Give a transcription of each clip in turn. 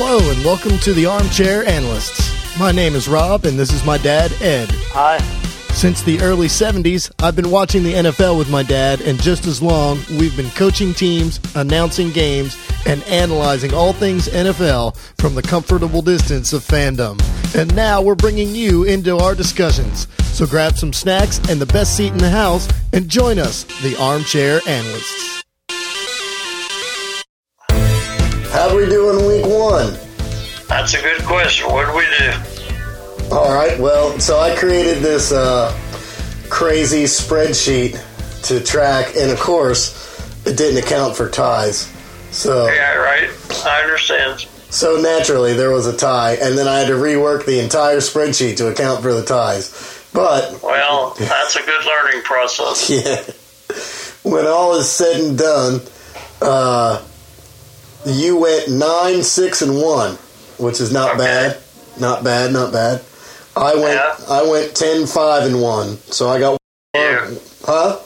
Hello and welcome to the Armchair Analysts. My name is Rob and this is my dad, Ed. Hi. Since the early 70s, I've been watching the NFL with my dad, and just as long, we've been coaching teams, announcing games, and analyzing all things NFL from the comfortable distance of fandom. And now we're bringing you into our discussions. So grab some snacks and the best seat in the house and join us, the Armchair Analysts. How we doing week one? That's a good question. What did we do? All right. Well, so I created this uh, crazy spreadsheet to track, and of course, it didn't account for ties. So Yeah, right. I understand. so naturally there was a tie, and then I had to rework the entire spreadsheet to account for the ties. But Well, that's a good learning process. yeah, when all is said and done, uh, you went nine, six, and one, which is not Okay. bad. Not bad. Not bad. I went. Yeah. I went ten, five, and one. So I got. You. Huh?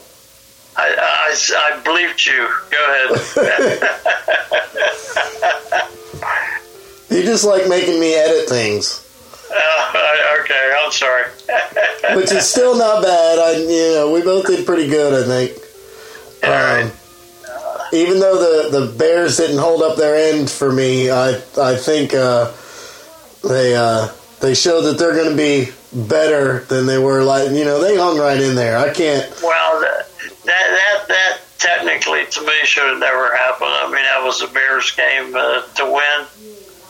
I, I, I believed you. Go ahead. You just like making me edit things, Uh, okay, I'm sorry. which is still not bad. I, you know, we both did pretty good, I think. All right. Even though the, the Bears didn't hold up their end for me, I I think uh, they uh, they showed that they're going to be better than they were. Like you know, they hung right in there. I can't. Well, that, that that that technically to me should have never happened. I mean, that was a Bears game uh, to win.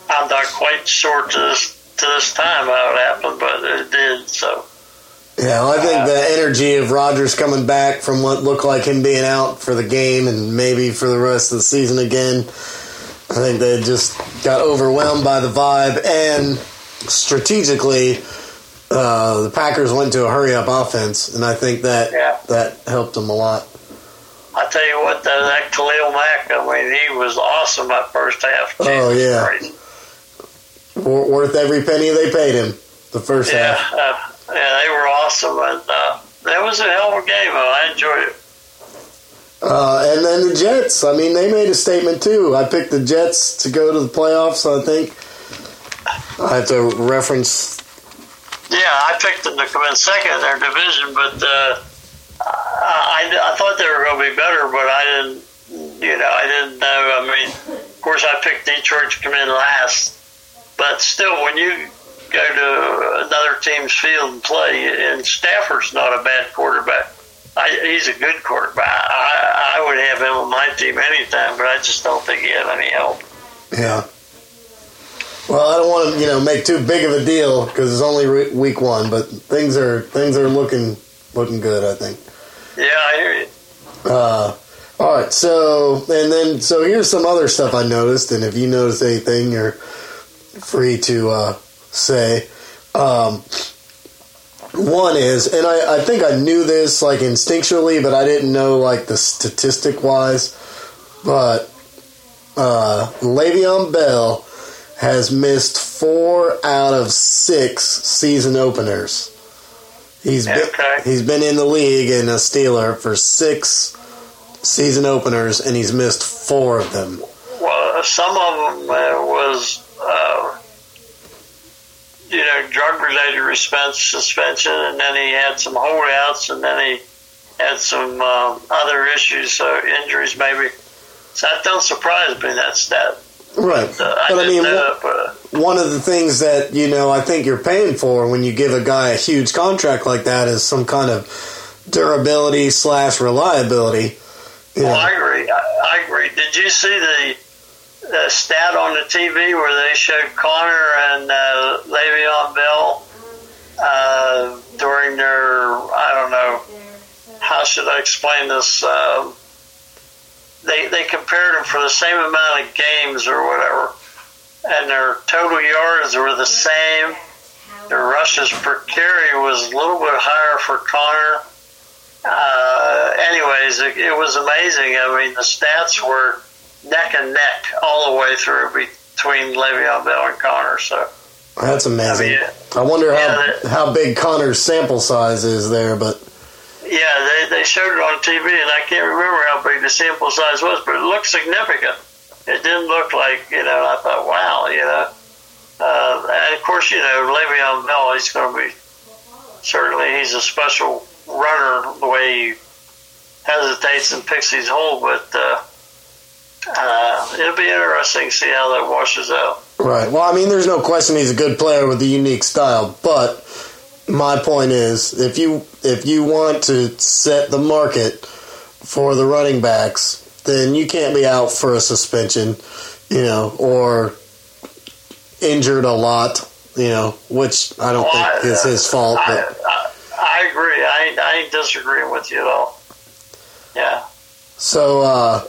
I'm not quite sure to this to this time how it happened, but it did. So Yeah, I think the energy of Rodgers coming back from what looked like him being out for the game and maybe for the rest of the season again. I think they just got overwhelmed by the vibe and strategically, uh, the Packers went to a hurry up offense, and I think that Yeah. that helped them a lot. I tell you what, though, that Khalil Mack, I mean, he was awesome that first half. Oh, yeah. Worth every penny they paid him the first Yeah, half. uh, yeah, they were awesome, and uh, that was a hell of a game. I enjoyed it. Uh, and then the Jets. I mean, they made a statement too. I picked the Jets to go to the playoffs. I think I have to reference. Yeah, I picked them to come in second in their division, but uh, I, I thought they were going to be better, but I didn't. You know, I didn't know. I mean, of course, I picked Detroit to come in last, but still, when you go to another team's field and play, and Stafford's not a bad quarterback. I, he's a good quarterback. I, I would have him on my team anytime, but I just don't think he had any help. Yeah. Well, I don't want to, you know, make too big of a deal because it's only re- week one, but things are things are looking looking good. I think. Yeah, I hear you. Uh, all right, so and then so here's some other stuff I noticed, and if you notice anything, you're free to uh, say. Um, one is, and I, I think I knew this like instinctually, but I didn't know like the statistic wise. But uh, Le'Veon Bell has missed four out of six season openers. He's been, Okay. he's been in the league and a Steeler for six season openers, and he's missed four of them. Well, some of them uh, was, you drug-related suspense, suspension, and then he had some holdouts, and then he had some um, other issues, so injuries maybe. So that don't surprise me. That's that. Right, Uh, I but I mean, know, but one of the things that you know I think you're paying for when you give a guy a huge contract like that is some kind of durability slash reliability. Well, know. I agree. I, I agree. Did you see the, the stat on the TV where they showed Conner and uh, Le'Veon Bell uh, during their I don't know how should I explain this? Um, they they compared them for the same amount of games or whatever, and their total yards were the same. Their rushes per carry was a little bit higher for Conner. Uh, anyways, it, it was amazing. I mean, the stats were neck and neck all the way through between Le'Veon Bell and Conner. So That's amazing. I mean, I wonder how yeah, that- how big Conner's sample size is there, but yeah, they, they showed it on TV, and I can't remember how big the sample size was, but it looked significant. it didn't look like you know. I thought, wow, you know. Uh, and of course, you know, Le'Veon Bell, he's going to be certainly he's a special runner the way he hesitates and picks his hole, but uh, uh, it'll be interesting to see how that washes out. Right. Well, I mean, there's no question he's a good player with a unique style, but my point is, if you if you want to set the market for the running backs, then you can't be out for a suspension, you know, or injured a lot, you know, which I don't well, think I, is his fault. I, but I, I agree. I, I ain't disagreeing with you at all. Yeah. So uh,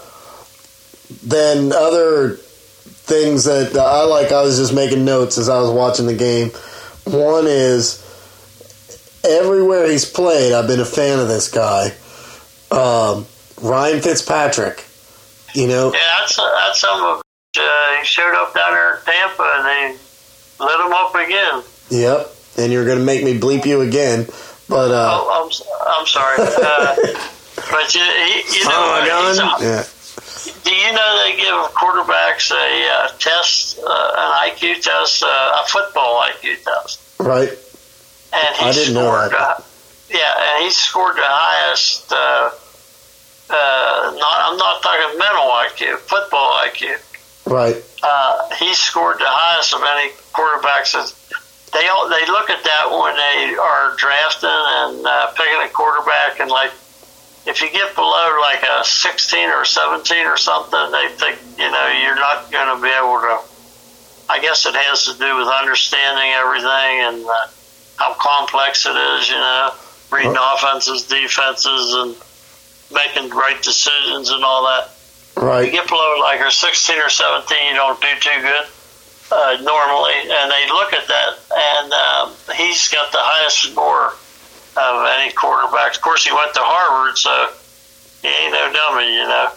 then other things that I like, I was just making notes as I was watching the game. One is everywhere he's played, I've been a fan of this guy. Um, Ryan Fitzpatrick, you know. Yeah, that's that's some of. Uh, he showed up down there in Tampa, and they lit him up again. Yep, and you're going to make me bleep you again, but uh, oh, I'm I'm sorry, uh, but you you know oh, yeah. Do you know they give quarterbacks a uh, test, uh, an IQ test, uh, a football IQ test? Right. And he I didn't know that. Yeah, and he scored the highest. Uh, uh, not, I'm not talking mental IQ, football IQ. Right. Uh, he scored the highest of any quarterbacks. They all, they look at that when they are drafting and uh, picking a quarterback, and like if you get below like a 16 or 17 or something, they think you know you're not going to be able to. I guess it has to do with understanding everything and uh, how complex it is. You know, reading offenses, defenses, and making right decisions and all that. Right. You get below like a 16 or 17, you don't do too good uh, normally, and they look at that, and um, he's got the highest score of any quarterbacks. Of course, he went to Harvard, so he ain't no dummy, you know.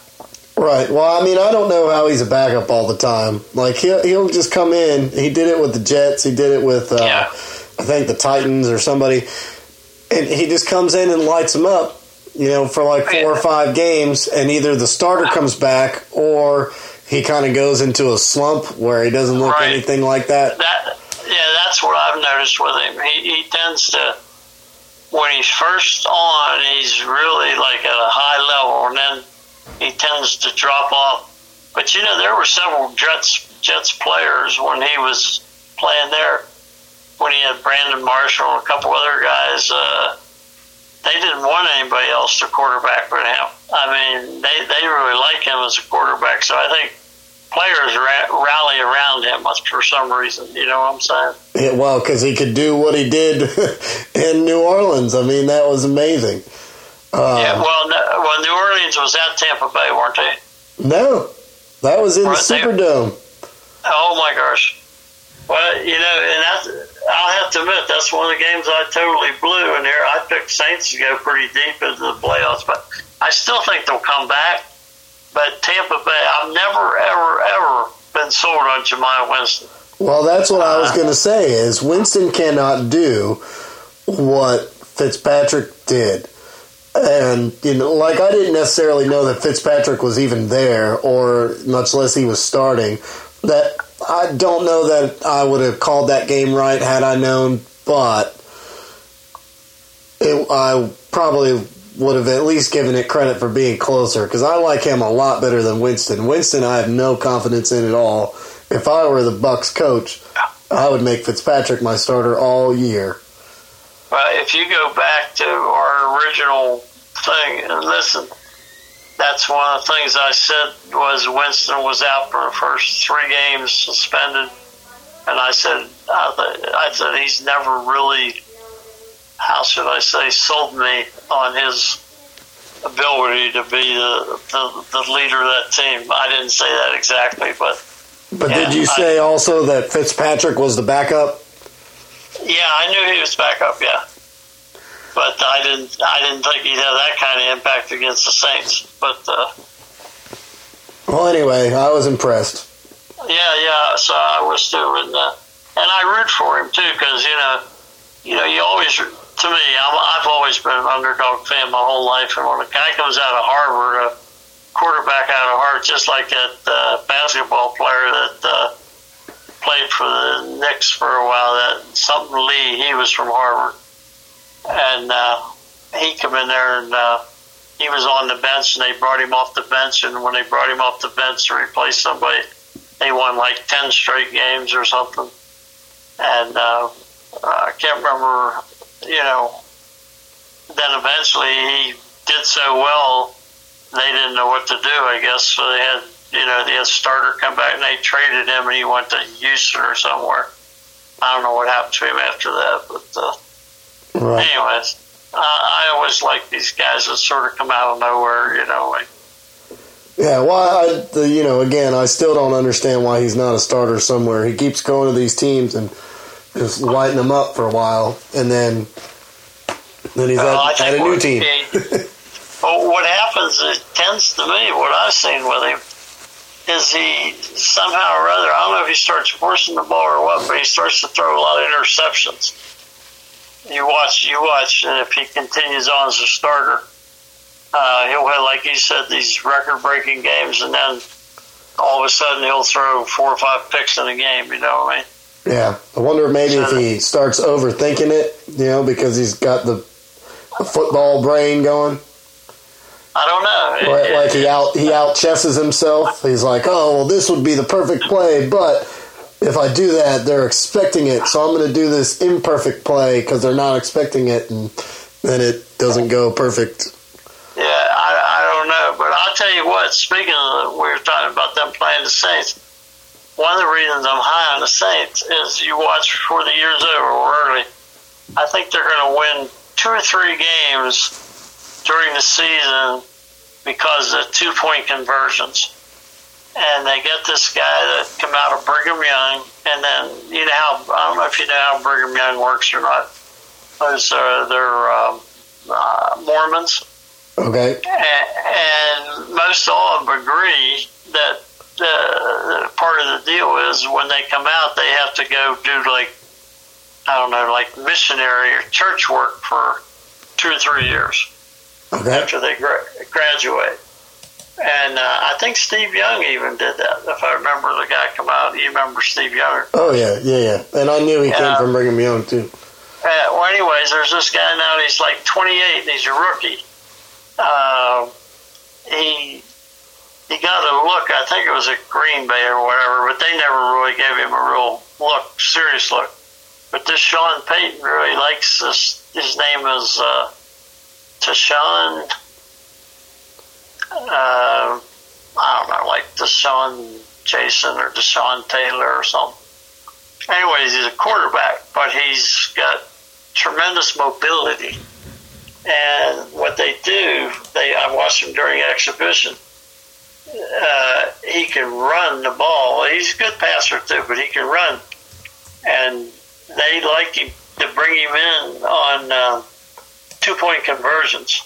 Right. Well, I mean, I don't know how he's a backup all the time. Like he'll he'll just come in. He did it with the Jets. He did it with uh, yeah. I think the Titans or somebody, and he just comes in and lights them up you know, for like four or five games, and either the starter comes back or he kind of goes into a slump where he doesn't look right. anything like that. That yeah, that's what I've noticed with him. He, he tends to when he's first on, he's really like at a high level, and then he tends to drop off. But you know, there were several Jets Jets players when he was playing there. When he had Brandon Marshall and a couple other guys. Uh, they didn't want anybody else to quarterback but him. I mean, they they really like him as a quarterback. So I think players ra- rally around him for some reason. You know what I'm saying? Yeah, well, because he could do what he did in New Orleans. I mean, that was amazing. Uh, yeah, well, no, well, New Orleans was at Tampa Bay, weren't they? No, that was in the Superdome. Oh my gosh! Well, you know, and that's I'll have to admit that's one of the games I totally blew in there. I picked Saints to go pretty deep into the playoffs, but I still think they'll come back. But Tampa Bay, I've never, ever, ever been sold on Jameis Winston. Well, that's what I was going to say. Is Winston cannot do what Fitzpatrick did, and you know, like I didn't necessarily know that Fitzpatrick was even there, or much less he was starting. That I don't know that I would have called that game right had I known, but it, I probably would have at least given it credit for being closer because I like him a lot better than Winston. Winston, I have no confidence in at all. If I were the Bucs coach, I would make Fitzpatrick my starter all year. Well, if you go back to our original thing and listen, that's one of the things I said was Winston was out for the first three games suspended, and I said I, I said he's never really how should I say sold me on his ability to be the, the, the leader of that team. I didn't say that exactly, but but did you say I, also that Fitzpatrick was the backup? Yeah, I knew he was backup. Yeah but I didn't I didn't think he'd have that kind of impact against the Saints. But uh, well, anyway, I was impressed. Yeah, yeah. So I was too, and uh, and I root for him too because you know, you know, you always to me, I'm, I've always been an underdog fan my whole life, and when a guy comes out of Harvard, uh, quarterback out of heart, just like that uh, basketball player that uh, played for the Knicks for a while. That something Lee, he was from Harvard, and uh, he come in there and uh, he was on the bench, and they brought him off the bench. And when they brought him off the bench to replace somebody, they won like ten straight games or something. And uh, I can't remember, you know. Then eventually he did so well, they didn't know what to do. I guess so. They had, you know, they had starter come back and they traded him, and he went to Houston or somewhere. I don't know what happened to him after that, but uh, Right. anyways, uh, I always like these guys that sort of come out of nowhere, you know. Like, Yeah, well, I, the, you know, again, I still don't understand why he's not a starter somewhere. He keeps going to these teams and just lighting them up for a while, and then then he's Well, at, at a new team. Well, what happens, it tends to me, what I've seen with him, is he somehow or other, I don't know if he starts forcing the ball or what, but he starts to throw a lot of interceptions. You watch, you watch, and if he continues on as a starter, uh, he'll have, like you said, these record breaking games, and then all of a sudden he'll throw four or five picks in a game, you know what I mean? Yeah, I wonder maybe if he starts overthinking it, you know, because he's got the, football brain going. I don't know. Right, like he out he out chesses himself. He's like, oh well, this would be the perfect play, but if I do that, they're expecting it, so I'm going to do this imperfect play because they're not expecting it, and then it doesn't go perfect. Yeah, I, I don't know, but I'll tell you what. Speaking of, we were talking about them playing the Saints. One of the reasons I'm high on the Saints is you watch before the year's over or early. I think they're going to win two or three games during the season because of two point conversions. And they get this guy that come out of Brigham Young, and then you know how I don't know if you know how Brigham Young works or not. Those are they're um, uh, Mormons Okay, and most all of them agree that the part of the deal is when they come out, they have to go do like I don't know, like missionary or church work for two or three years okay, after they gra- graduate. And uh, I think Steve Young even did that. If I remember the guy come out, you remember Steve Young. oh yeah, yeah, yeah. And I knew he came from Brigham Young too. Uh, well, anyways, there's this guy now. He's like 28, and he's a rookie. Uh, he he got a look. I think it was at Green Bay or whatever, but they never really gave him a real look, serious look. But this Sean Payton really likes this. His name is uh, Tashawn. Uh, I don't know, like Deshaun Jason or Deshaun Taylor or something. Anyways, he's a quarterback, but he's got tremendous mobility. And what they do, they I watched him during exhibition. Uh, he can run the ball. He's a good passer too, but he can run. And they like him to bring him in on uh, two point conversions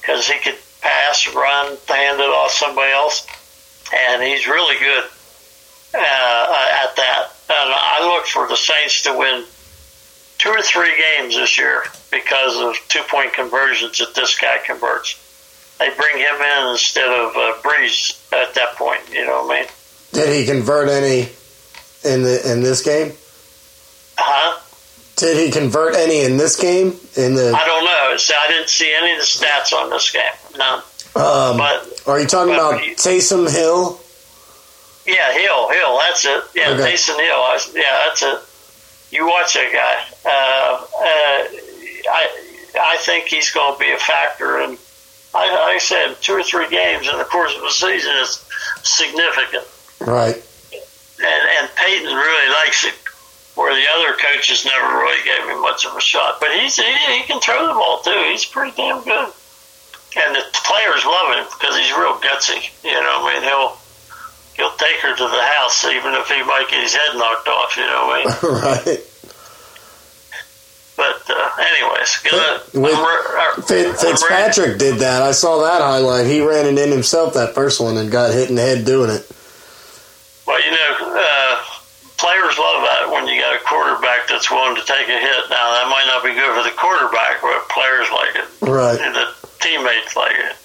because he could pass, run, hand it off somebody else, and he's really good uh, at that. And I look for the Saints to win two or three games this year because of two point conversions that this guy converts. They bring him in instead of uh, Brees at that point. You know what I mean? Did he convert any in the in this game? Huh? Did he convert any in this game? In the I don't know. See, I didn't see any of the stats on this game. No, um, but are you talking about he- Taysom Hill? Yeah, Hill, Hill, that's it. Yeah, Okay. Mason Hill. I, yeah, that's it. You watch that guy. Uh, uh, I I think he's going to be a factor, and I, I said two or three games in the course of a season is significant. Right. And and Payton really likes it, where the other coaches never really gave him much of a shot. But he's he, he can throw the ball too. He's pretty damn good, and the players love him because he's real gutsy. You know, I mean he'll. He'll take her to the house, even if he might get his head knocked off. You know what I mean? right. But uh, anyways, gonna, I'm, I'm, uh, Fitzpatrick I'm did that. I saw that highlight. He ran it in himself that first one and got hit in the head doing it. Well, you know, uh, players love that when you got a quarterback that's willing to take a hit. Now that might not be good for the quarterback, but players like it. Right. And the teammates like it.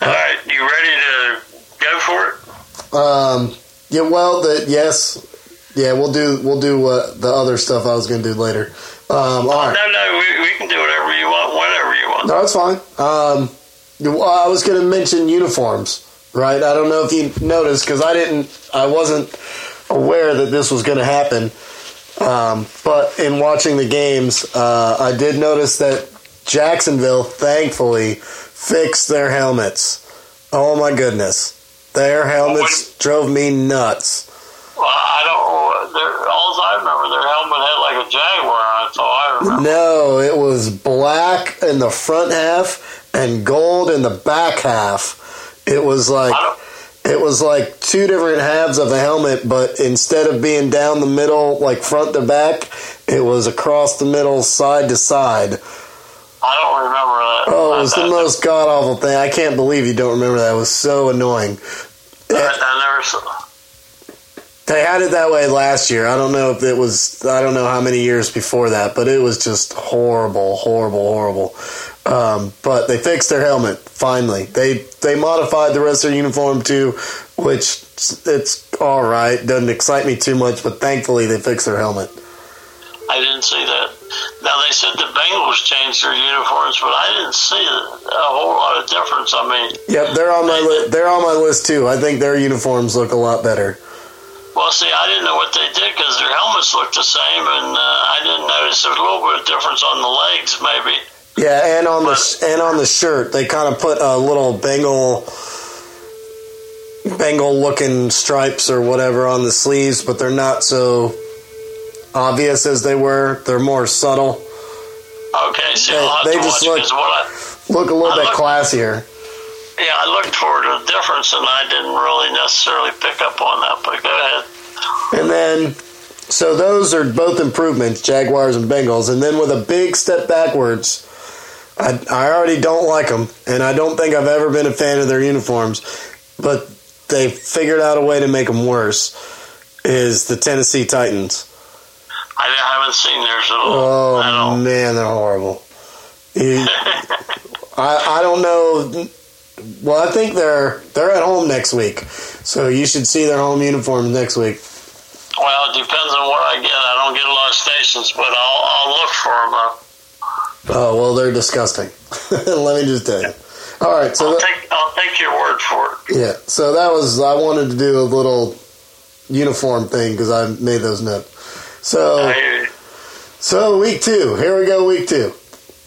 Uh, All right, you ready to go for it? Um. Yeah. Well, the yes. Yeah, we'll do we'll do uh, the other stuff I was going to do later. Um, all right. No, no, we, we can do whatever you want, whenever you want. No, it's fine. Um, I was going to mention uniforms, right? I don't know if you noticed because I didn't, I wasn't aware that this was going to happen. Um, but in watching the games, uh, I did notice that Jacksonville, thankfully, fixed their helmets. Oh my goodness, their helmets drove me nuts. Well, I don't. Their, all I remember, their helmet had like a jaguar on it. All I remember. No, it was black in the front half and gold in the back half. It was like it was like two different halves of a helmet, but instead of being down the middle, like front to back, it was across the middle, side to side. I don't remember that. Oh, it was the most god awful thing. I can't believe you don't remember that. It was so annoying. I, I never saw. They had it that way last year. I don't know if it was. I don't know how many years before that, but it was just horrible, horrible, horrible. Um, but they fixed their helmet finally. They they modified the rest of their uniform too, which it's all right. Doesn't excite me too much, but thankfully they fixed their helmet. I didn't see that. Now they said the Bengals changed their uniforms, but I didn't see a whole lot of difference. I mean, Yep, they're on my li- they're on my list too. I think their uniforms look a lot better. Well, see, I didn't know what they did because their helmets looked the same, and uh, I didn't notice there was a little bit of difference on the legs, maybe. Yeah, and on the and on the shirt, they kind of put a little Bengal Bengal looking stripes or whatever on the sleeves, but they're not so obvious as they were. They're more subtle. Okay, see, They- they just look- I Look a little I bit look- classier. I looked for the difference, and I didn't really necessarily pick up on that. But go ahead. And then so those are both improvements, Jaguars and Bengals, and then with a big step backwards. I, I already don't like them, and I don't think I've ever been a fan of their uniforms, but they figured out a way to make them worse. Is the Tennessee Titans? I haven't seen theirs at all. Oh man, they're horrible. I I don't know. Well, I think they're they're at home next week, so you should see their home uniforms next week. Well, it depends on what I get. I don't get a lot of stations, but I'll I'll look for them. Though. Oh well, they're disgusting. Let me just tell you. All right, so I'll take I'll take your word for it. yeah, so that was I wanted to do a little uniform thing because I made those notes. So so week two, here we go. Week two,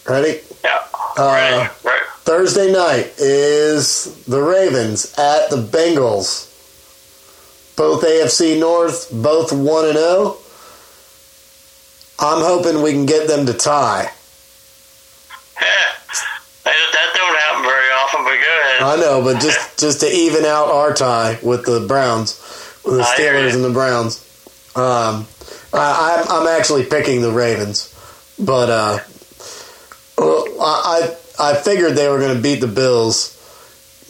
ready? Yeah. Uh, right. Right. Thursday night is the Ravens at the Bengals. Both AFC North, both 1 and 0. I'm hoping we can get them to tie. Yeah. That, that don't happen very often, but go ahead. I know, but just just to even out our tie with the Browns, with the Steelers and the Browns. Um, I, I'm I'm actually picking the Ravens, but uh, I I figured they were going to beat the Bills,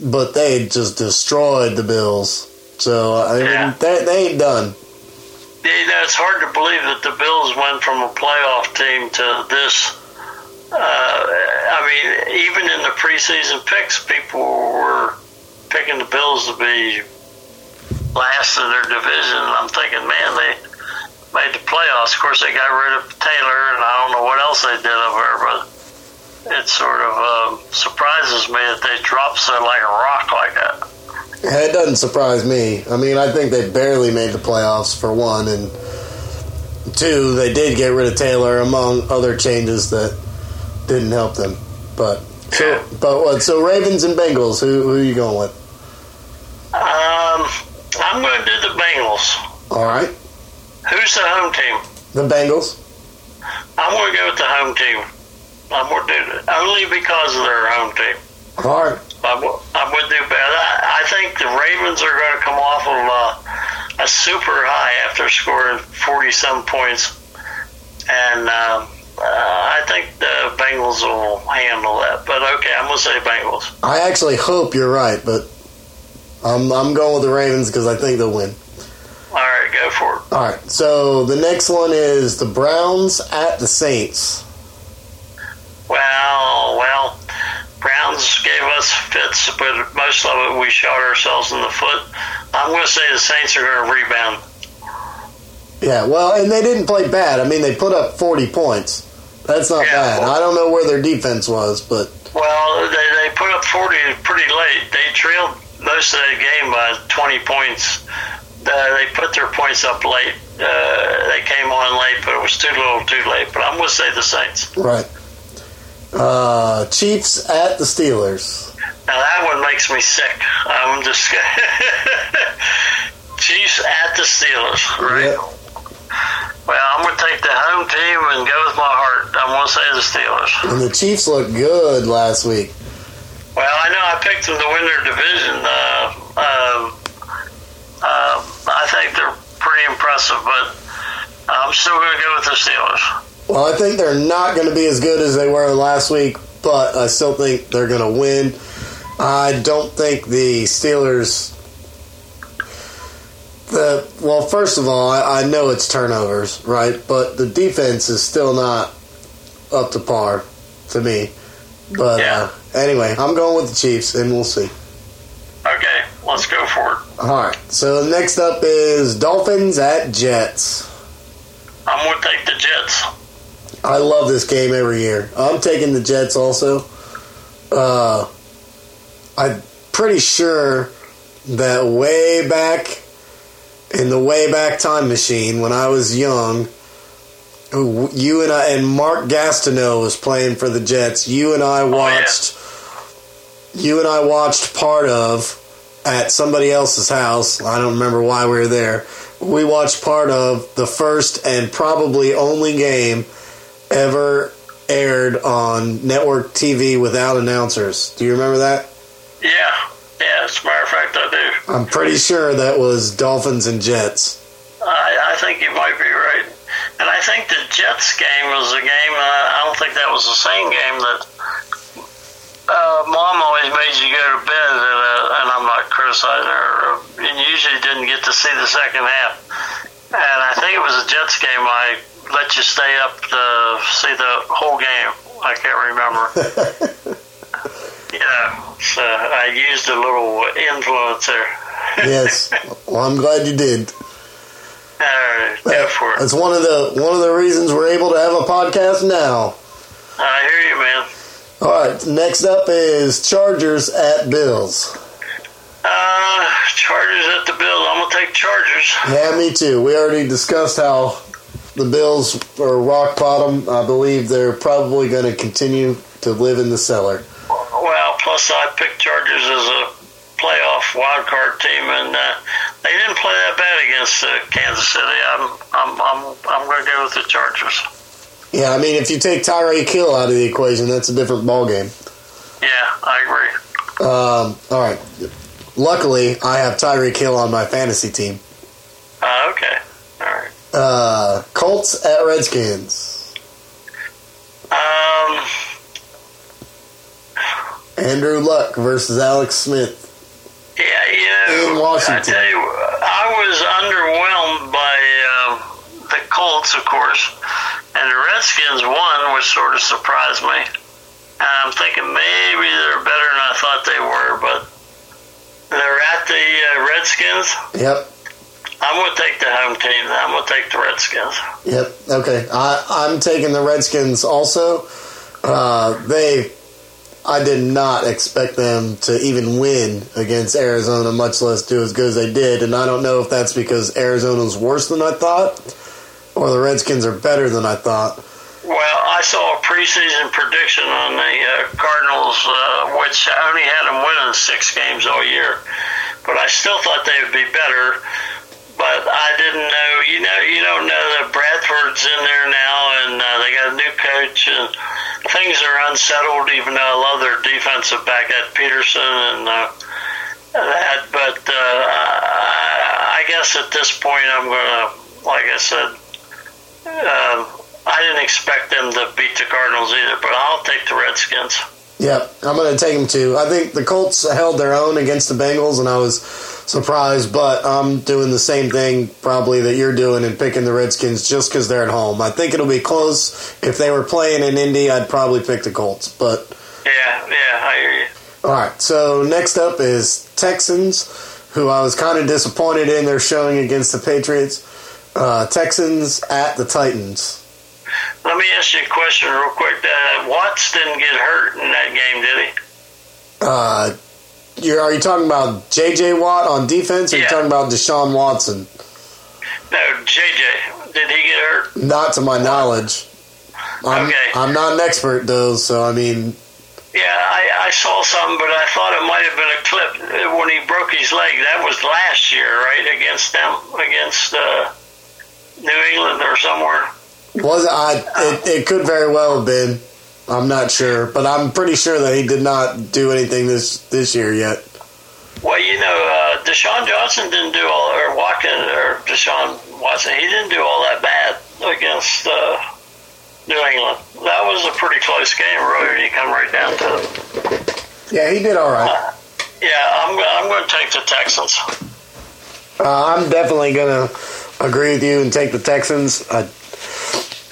but they just destroyed the Bills. So I mean, Yeah. they, they ain't done. Yeah, you know, it's hard to believe that the Bills went from a playoff team to this. Uh, I mean, even in the preseason picks, people were picking the Bills to be last in their division. And I'm thinking, man, they made the playoffs. Of course, they got rid of Taylor, and I don't know what else they did over there, but it sort of um, surprises me that they dropped so like a rock like that. It doesn't surprise me. I mean, I think they barely made the playoffs for one, and two, they did get rid of Taylor, among other changes that didn't help them. But so, Yeah. but what? So Ravens and Bengals. Who who are you going with? Um, I'm going to do the Bengals. All right, Who's the home team? the Bengals. I'm going to go with the home team. I'm going to do it only because of their home team. All right, I would, I would do better. I, I think the Ravens are going to come off of uh, a super high after scoring 40 some points. And um, uh, I think the Bengals will handle that. But okay, I'm going to say Bengals. I actually hope you're right, but I'm I'm going with the Ravens because I think they'll win. All right, go for it. All right, so the next one is the Browns at the Saints. Well, well, Gave us fits, but most of it we shot ourselves in the foot. I'm going to say the Saints are going to rebound. Yeah, well, and they didn't play bad. I mean, they put up 40 points. That's not Yeah, bad. well- I don't know where their defense was, but Well, they, they put up 40 pretty late. They trailed most of the game by 20 points. Uh, they put their points up late. Uh, they came on late, but it was too little, too late. But I'm going to say the Saints. right. Uh, Chiefs at the Steelers. Now that one makes me sick. I'm just Chiefs at the Steelers, right? Yeah. Well, I'm going to take the home team and go with my heart. I'm going to say the Steelers. And the Chiefs looked good last week. Well, I know I picked them to win their division. Uh, uh, uh, I think they're pretty impressive, but I'm still going to go with the Steelers. Well, I think they're not going to be as good as they were last week, but I still think they're going to win. I don't think the Steelers. The well, first of all, I, I know it's turnovers, right? But the defense is still not up to par to me. But Yeah. uh, anyway, I'm going with the Chiefs, and we'll see. Okay, let's go for it. All right. So next up is Dolphins at Jets. I'm going to take the Jets. I love this game every year. I'm taking the Jets also. Uh, I'm pretty sure that way back in the way back time machine when I was young, you and I and Mark Gastineau was playing for the Jets. You and I watched. You and I watched part of at somebody else's house. I don't remember why we were there. We watched part of the first and probably only game ever aired on network TV without announcers. Do you remember that? Yeah, yeah. As a matter of fact, I do. I'm pretty sure that was Dolphins and Jets. I, I think you might be right. And I think the Jets game was a game, uh, I don't think that was the same game that uh, Mom always made you go to bed, and, uh, and I'm not criticizing her, and usually didn't get to see the second half. And I think it was a Jets game I let you stay up to see the whole game. I can't remember. yeah, so I used a little influence there. yes. Well, I'm glad you did. All right, go for it. That's one of the one of the reasons we're able to have a podcast now. I hear you, man. All right. Next up is Chargers at Bills. Uh, Chargers at the Bills. I'm gonna take Chargers. Yeah, me too. We already discussed how the Bills are rock bottom. I believe they're probably going to continue to live in the cellar. Well, plus I picked Chargers as a playoff wild card team, and uh, they didn't play that bad against uh, Kansas City. I'm I'm I'm I'm gonna go with the Chargers. Yeah, I mean, if you take Tyreek Hill out of the equation, that's a different ballgame. Yeah, I agree. Um, all right. Luckily, I have Tyreek Hill on my fantasy team. Uh, okay, all right. Uh, Colts at Redskins. Um, Andrew Luck versus Alex Smith. yeah, you know, In Washington. I tell you, I was underwhelmed by uh, the Colts, of course, and the Redskins won, which sort of surprised me. And I'm thinking maybe they're better than I thought they were, but they're at the uh, Redskins. Yep. I'm going to take the home team. I'm going to take the Redskins. Yep. Okay. I, I'm taking the Redskins also. Uh, they, I did not expect them to even win against Arizona, much less do as good as they did. And I don't know if that's because Arizona's worse than I thought or the Redskins are better than I thought. Well, I saw a preseason prediction on the uh, Cardinals, uh, which only had them winning six games all year. But I still thought they would be better. But I didn't know. You know, you don't know that Bradford's in there now, and uh, they got a new coach, and things are unsettled. Even though I love their defensive back at Peterson and uh, that, but uh, I guess at this point I'm gonna, like I said. Um, I didn't expect them to beat the Cardinals either, but I'll take the Redskins. Yep, I'm going to take them too. I think the Colts held their own against the Bengals, and I was surprised. But I'm doing the same thing probably that you're doing and picking the Redskins just because they're at home. I think it'll be close. If they were playing in Indy, I'd probably pick the Colts. But Yeah, yeah, I hear you. all right, so next up is Texans who I was kind of disappointed in their showing against the Patriots. Uh, Texans at the Titans. Let me ask you a question real quick. Uh, Watts didn't get hurt in that game, did he? Uh, you're, are you talking about J.J. Watt on defense, or are you talking about Deshaun Watson? No, JJ. Did he get hurt? Not to my knowledge. I'm, Okay. I'm not an expert though, so I mean, Yeah, I, I saw some, but I thought it might have been a clip when he broke his leg. That was last year, right? Against them, against uh, New England or somewhere. Was it? I it, it could very well have been. I'm not sure, but I'm pretty sure that he did not do anything this this year yet. Well, you know, uh, Deshaun Johnson didn't do all, or Watkins, or Deshaun Watson, he didn't do all that bad against uh, New England. That was a pretty close game, really, you come right down to it. Yeah, he did all right. Yeah, I'm, I'm going to take the Texans. Uh, I'm definitely gonna agree with you and take the Texans. I,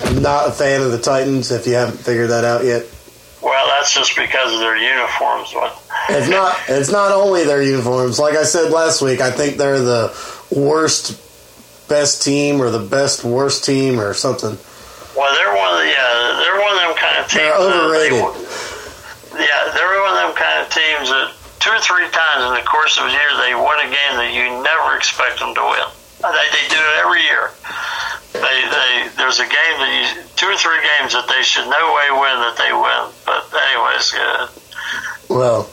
I'm not a fan of the Titans. If you haven't figured that out yet, Well, that's just because of their uniforms. But it's not. It's not only their uniforms. Like I said last week, I think they're the worst best team or the best worst team or something. well, they're one of the yeah, they're one of them kind of teams. They're overrated. They, yeah, they're one of them kind of teams that two or three times in the course of a year they win a game that you never expect them to win. They, they do it every year. They, they there's a game that you two or three games that they should no way win that they win. But anyways, uh, Well,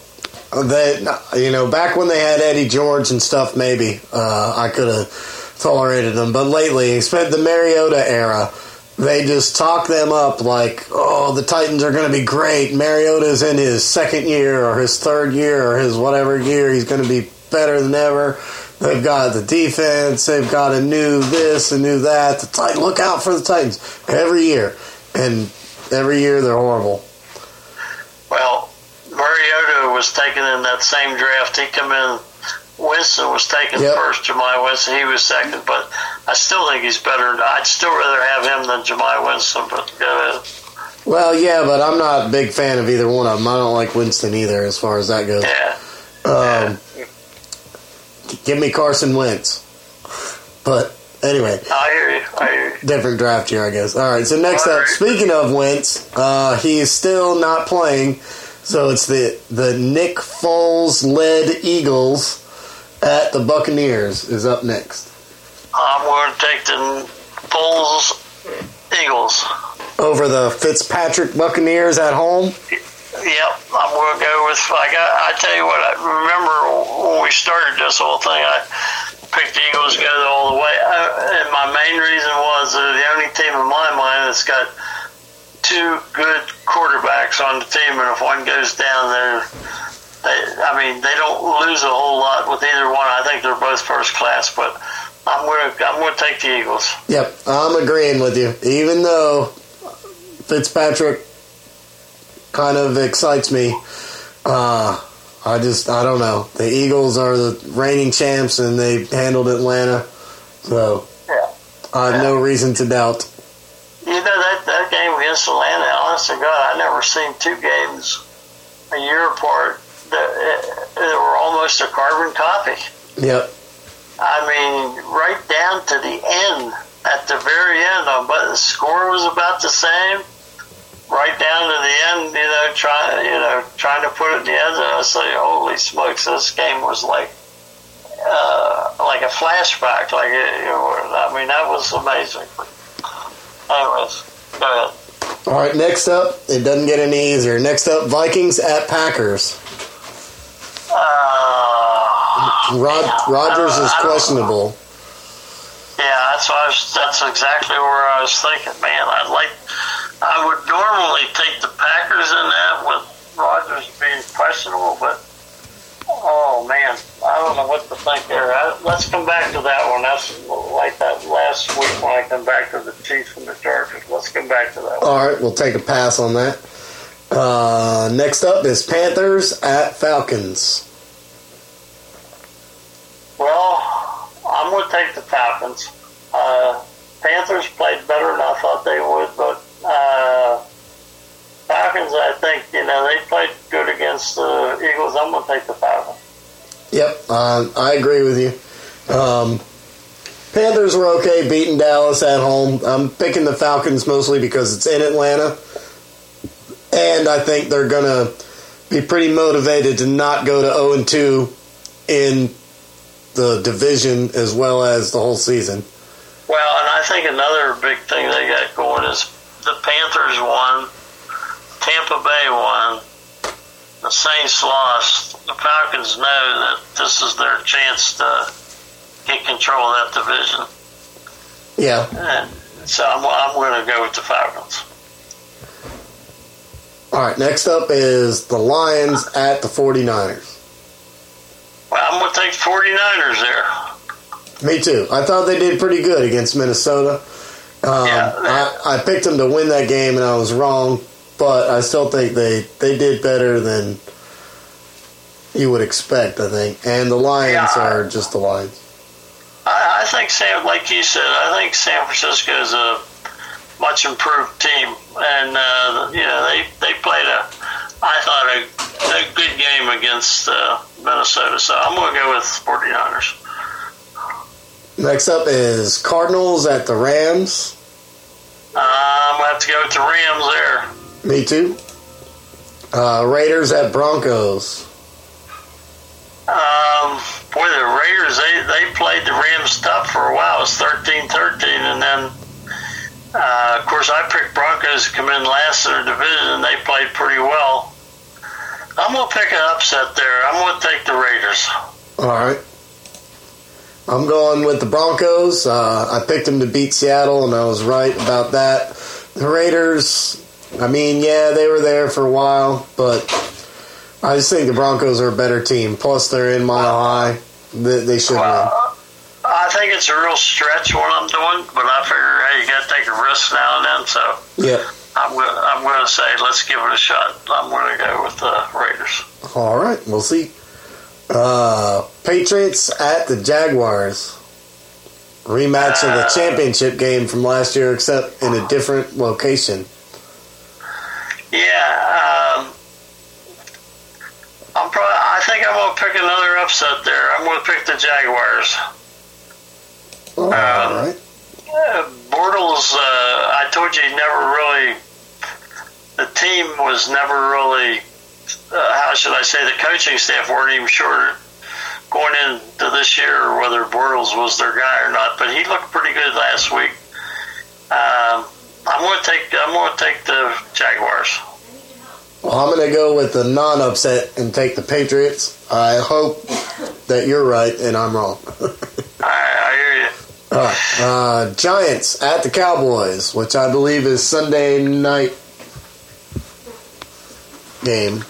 they you know back when they had Eddie George and stuff, maybe uh, I could have tolerated them. But lately, spent the Mariota era. They just talk them up like, oh, the Titans are going to be great. Mariota's in his second year or his third year or his whatever year. He's going to be better than ever. They've got the defense. They've got a new this, a new that. The Titan, look out for the Titans every year, and every year they're horrible. well, Mariota was taken in that same draft. He come in. Winston was taken Yep. first. Jemai Winston, he was second, but I still think he's better. I'd still rather have him than Jemai Winston. But go ahead. Well, yeah, but I'm not a big fan of either one of them. I don't like Winston either, as far as that goes. Yeah. Um, give me Carson Wentz. But anyway, I hear you. I hear you. different draft year, I guess. All right, so next All up, right. speaking of Wentz, uh, he is still not playing. So it's the the Nick Foles led Eagles at the Buccaneers is up next. I'm going to take the Bulls Eagles. Over the Fitzpatrick Buccaneers at home. Yep, I'm going to go with. I got. I tell you what. I remember when we started this whole thing. I picked the Eagles to go all the way, I, and my main reason was they're the only team in my mind that's got two good quarterbacks on the team, and if one goes down, they're. They, I mean, they don't lose a whole lot with either one. I think they're both first class, but I'm to. I'm to take the Eagles. Yep, I'm agreeing with you. Even though Fitzpatrick kind of excites me, uh, I just I don't know. The Eagles are the reigning champs, and they handled Atlanta, so Yeah. I have no reason to doubt. You know that that game against Atlanta. Honest to God, I never seen two games a year apart that, that were almost a carbon copy. Yep, I mean, right down to the end, at the very end, but the score was about the same. Right down to the end, you know, trying you know trying to put it in the end zone. I say, holy smokes, this game was like uh, like a flashback. Like it, I mean, that was amazing. Anyways, go ahead. All right, next up, it doesn't get any easier. Next up, Vikings at Packers. Uh, Rod, Yeah, Rodgers is questionable. yeah, that's what I was, that's exactly where I was thinking. Man, I'd like. I would normally take the Packers in that with Rodgers being questionable, but oh man, I don't know what to think there. I, let's come back to that one. That's like that last week when I come back to the Chiefs and the Chargers. Let's come back to that one. All right, we'll take a pass on that. Uh, next up is Panthers at Falcons. Well, I'm going to take the Falcons. Uh, Panthers played better than I thought they would, but uh, Falcons, I think, you know, they played good against the Eagles. I'm going to take the Falcons. Yep, uh, I agree with you. Um, Panthers were okay beating Dallas at home. I'm picking the Falcons mostly because it's in Atlanta. And I think they're going to be pretty motivated to not go to 0 and 2 in the division as well as the whole season. Well, and I think another big thing they got going is the Panthers won, Tampa Bay won, the Saints lost. The Falcons know that this is their chance to get control of that division. Yeah. And so I'm, I'm going to go with the Falcons. All right, next up is the Lions at the 49ers. Well, I'm going to take 49ers there. Me too. I thought they did pretty good against Minnesota. Um, Yeah. I, I picked them to win that game and I was wrong, but I still think they, they did better than you would expect, I think. And the Lions Yeah. are just the Lions. I, I think San, like you said, I think San Francisco is a much improved team, and uh, you know they they played a, I thought a, a good game against uh, Minnesota. So I'm going to go with 49ers. Next up is Cardinals at the Rams. Uh, I'm going to have to go with the Rams there. Me too. Uh, Raiders at Broncos. Um, boy, the Raiders they they played the Rams tough for a while. It was 13-13, and then. Uh, of course, I picked Broncos to come in last in their division. And they played pretty well. I'm going to pick an upset there. I'm going to take the Raiders. All right. I'm going with the Broncos. Uh, I picked them to beat Seattle, and I was right about that. The Raiders, I mean, yeah, they were there for a while, but I just think the Broncos are a better team. Plus, they're in Mile High. They, they should win. I think it's a real stretch what I'm doing, but I figure, hey, you got to take a risk now and then. So yeah, I'm going. I'm going to say, let's give it a shot. I'm going to go with the Raiders. All right, we'll see. Uh, Patriots at the Jaguars. Rematch of the championship game from last year, except in a different location. Yeah. Um, I'm probably. I think I'm going to pick another upset there. I'm going to pick the Jaguars. All right. Uh, Bortles, uh, I told you, he never really. The team was never really. Uh, how should I say? The coaching staff weren't even sure going into this year whether Bortles was their guy or not. But he looked pretty good last week. Um, I'm going to take. I'm going to take the Jaguars. Well, I'm going to go with the non upset and take the Patriots. I hope that you're right and I'm wrong. I, I hear you. All right. Uh, Giants at the Cowboys, which I believe is Sunday night game.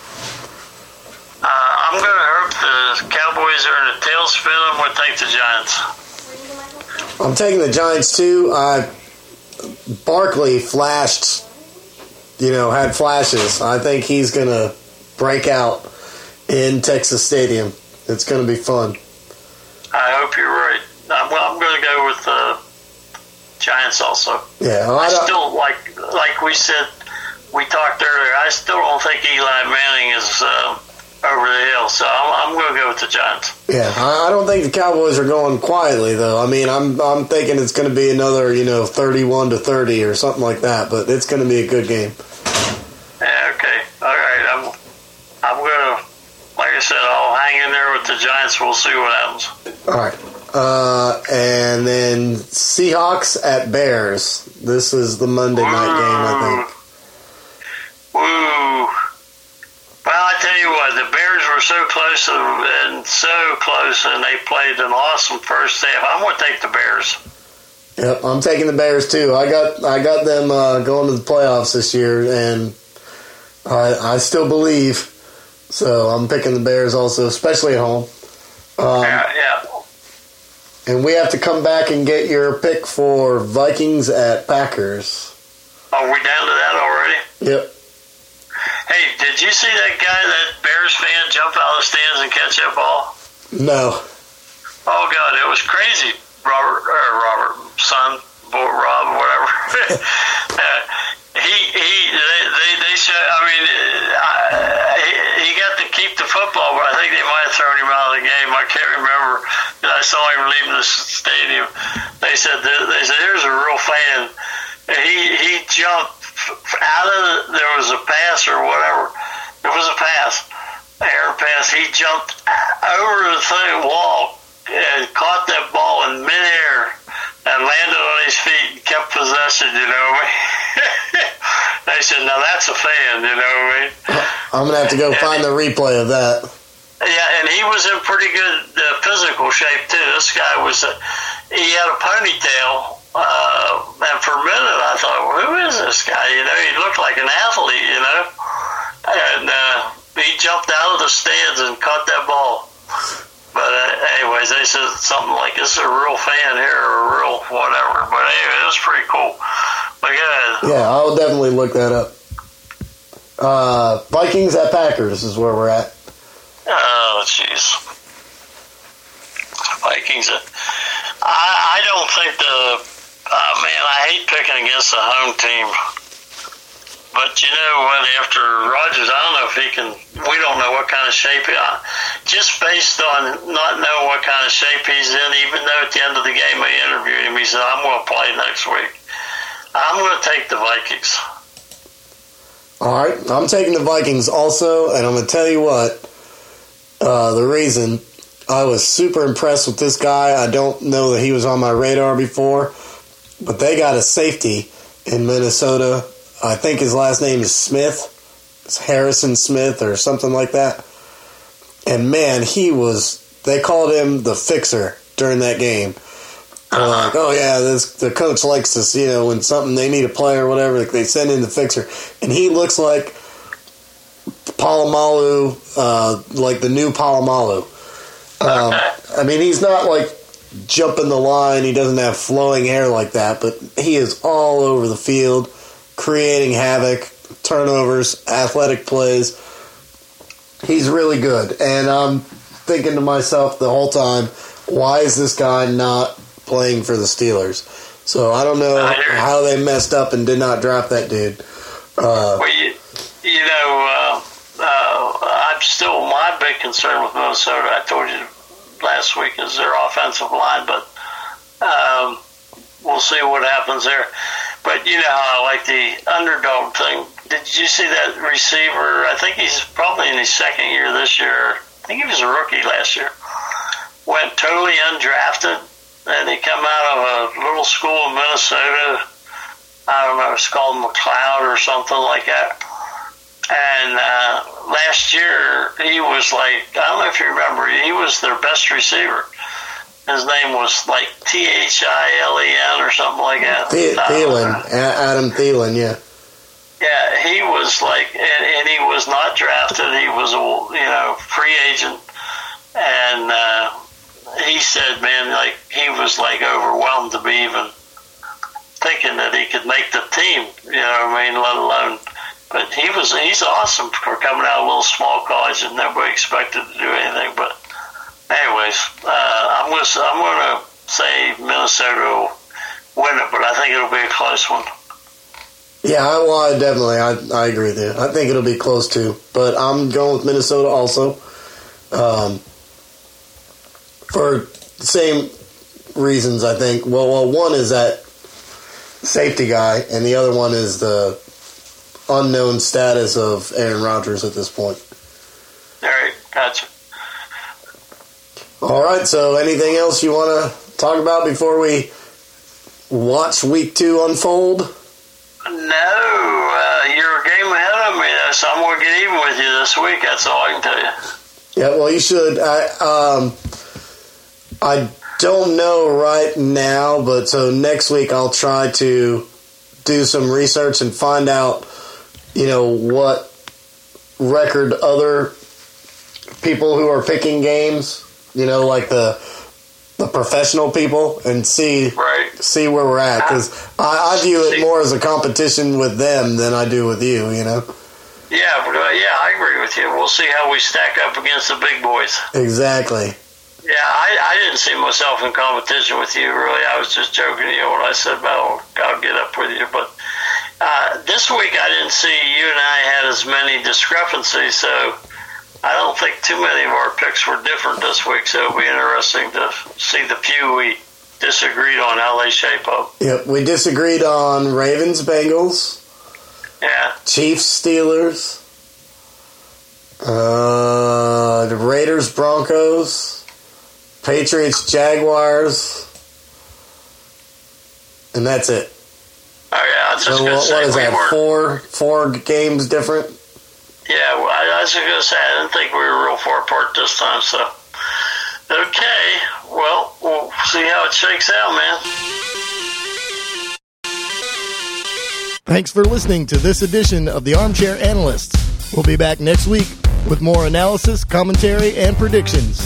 Uh, I'm going to hope the Cowboys are in a tailspin. I'm going to take the Giants. I'm taking the Giants too. Uh, Barkley flashed, you know, had flashes. I think he's going to break out in Texas Stadium. It's going to be fun. I hope you're right. I'm, well, I'm going to go with the Giants also. Yeah, I I still like like we said we talked earlier. I still don't think Eli Manning is uh, over the hill, so I'm, I'm going to go with the Giants. yeah, I I don't think the Cowboys are going quietly though. I mean, I'm I'm thinking it's going to be another, you know, 31 to 30 or something like that. But it's going to be a good game. Yeah, okay, all right. I'm I'm going to like I said, I'll hang in there with the Giants. We'll see what happens. All right. Uh, and then Seahawks at Bears. This is the Monday night game, I think. Woo. Well, I tell you what, the Bears were so close and so close, and they played an awesome first half. I'm going to take the Bears. Yep, I'm taking the Bears too. I got I got them uh, going to the playoffs this year, and I I still believe. So I'm picking the Bears also, especially at home. Um, yeah, yeah. and we have to come back and get your pick for Vikings at Packers. Are we down to that already? Yep. Hey, did you see that guy, that Bears fan, jump out of the stands and catch that ball? No. Oh God, it was crazy. Robert, or Robert, son, Bo- Rob, whatever. uh, he he, they they, they show. I mean, uh, he, he got to keep the football, but I think they might have have thrown him out of the game. I can't remember. I saw him leaving the stadium. They said they said here's a real fan. He he jumped out of the, there was a pass or whatever. There was a pass, air pass. He jumped over the thing wall and caught that ball in midair and landed on his feet and kept possession. You know what I mean? they said, "Now that's a fan." You know what I mean? I'm gonna have to go And- find the replay of that. Yeah, and he was in pretty good uh, physical shape too. This guy was, uh, he had a ponytail, uh, and for a minute I thought, well, who is this guy? You know, he looked like an athlete, you know, and uh, he jumped out of the stands and caught that ball. But uh, anyways, they said something like, "This is a real fan here, or a real whatever." But anyway, it was pretty cool. But yeah, Yeah, I'll definitely look that up. Uh, Vikings at Packers is where we're at. Oh, jeez. Vikings. I I don't think the. Oh man, I hate picking against the home team. But you know what? After Rodgers, I don't know if he can. We don't know what kind of shape he. I- Just based on not knowing what kind of shape he's in, even though at the end of the game I interviewed him, he said, "I'm going to play next week." I'm going to take the Vikings. All right, I'm taking the Vikings also, and I'm gonna tell you what. Uh, the reason I was super impressed with this guy. I don't know that he was on my radar before, but they got a safety in Minnesota. I think his last name is Smith. It's Harrison Smith or something like that. And man, he was. They called him the fixer during that game. They're like, oh yeah, this the coach likes this. You know, when something they need a player or whatever, they send in the fixer, and he looks like Polamalu, uh, like the new Polamalu. Um, I mean, he's not like jumping the line. He doesn't have flowing hair like that, but he is all over the field, creating havoc, turnovers, athletic plays. He's really good, and I'm thinking to myself the whole time, why is this guy not playing for the Steelers? So I don't know I hear you. how they messed up and did not draft that dude. Uh, Well, you, you know, uh, uh, I'm still my big concern with Minnesota. I told you last week is their offensive line, but um, we'll see what happens there. But you know how I like the underdog thing. Did you see that receiver? I think he's probably in his second year this year. I think he was a rookie last year. Went totally undrafted, and he come out of a little school in Minnesota. I don't know, it's called McLeod or something like that. And uh, last year, he was like, I don't know if you remember, he was their best receiver. His name was like T H I L E N or something like that. The- I Thielen, Adam Thielen, yeah. Yeah, he was like, and, and he was not drafted. He was a you know free agent, and uh, he said, man, like he was like overwhelmed to be even thinking that he could make the team. You know what I mean? Let alone, but he was he's awesome for coming out of a little small college and nobody expected to do anything. But anyways, uh, I'm gonna I'm gonna say Minnesota will win it, but I think it'll be a close one. Yeah, well, I definitely, I, I agree with you. I think it'll be close too, but I'm going with Minnesota also. Um, for the same reasons, I think. Well, well, one is that safety guy, and the other one is the unknown status of Aaron Rodgers at this point. All right, gotcha. All right, so anything else you want to talk about before we watch week two unfold? No, uh, you're a game ahead of me, though, so I'm going to get even with you this week. That's all I can tell you. Yeah, well, you should. I um, I don't know right now, but so next week I'll try to do some research and find out, you know, what record other people who are picking games, you know, like the the professional people, and see Right. see where we're at because I, I view it more as a competition with them than I do with you. You know, Yeah, uh, yeah, I agree with you. We'll see how we stack up against the big boys. exactly. Yeah, I, I didn't see myself in competition with you, really. I was just joking to you when I said, well, I'll get up with you. But uh, this week I didn't see you and I had as many discrepancies, so I don't think too many of our picks were different this week, so it'll be interesting to see the few we disagreed on LA up. Yep, we disagreed on Ravens Bengals, Yeah, Chiefs Steelers, uh, the Raiders Broncos, Patriots Jaguars, and that's it. Yeah, I was just So gonna what, say what is we that? Four four games different. Yeah, well, I, I was just gonna say I didn't think we were real far apart this time. So, okay, well, we'll see how it shakes out, man. Thanks for listening to this edition of the Armchair Analysts. We'll be back next week with more analysis, commentary, and predictions.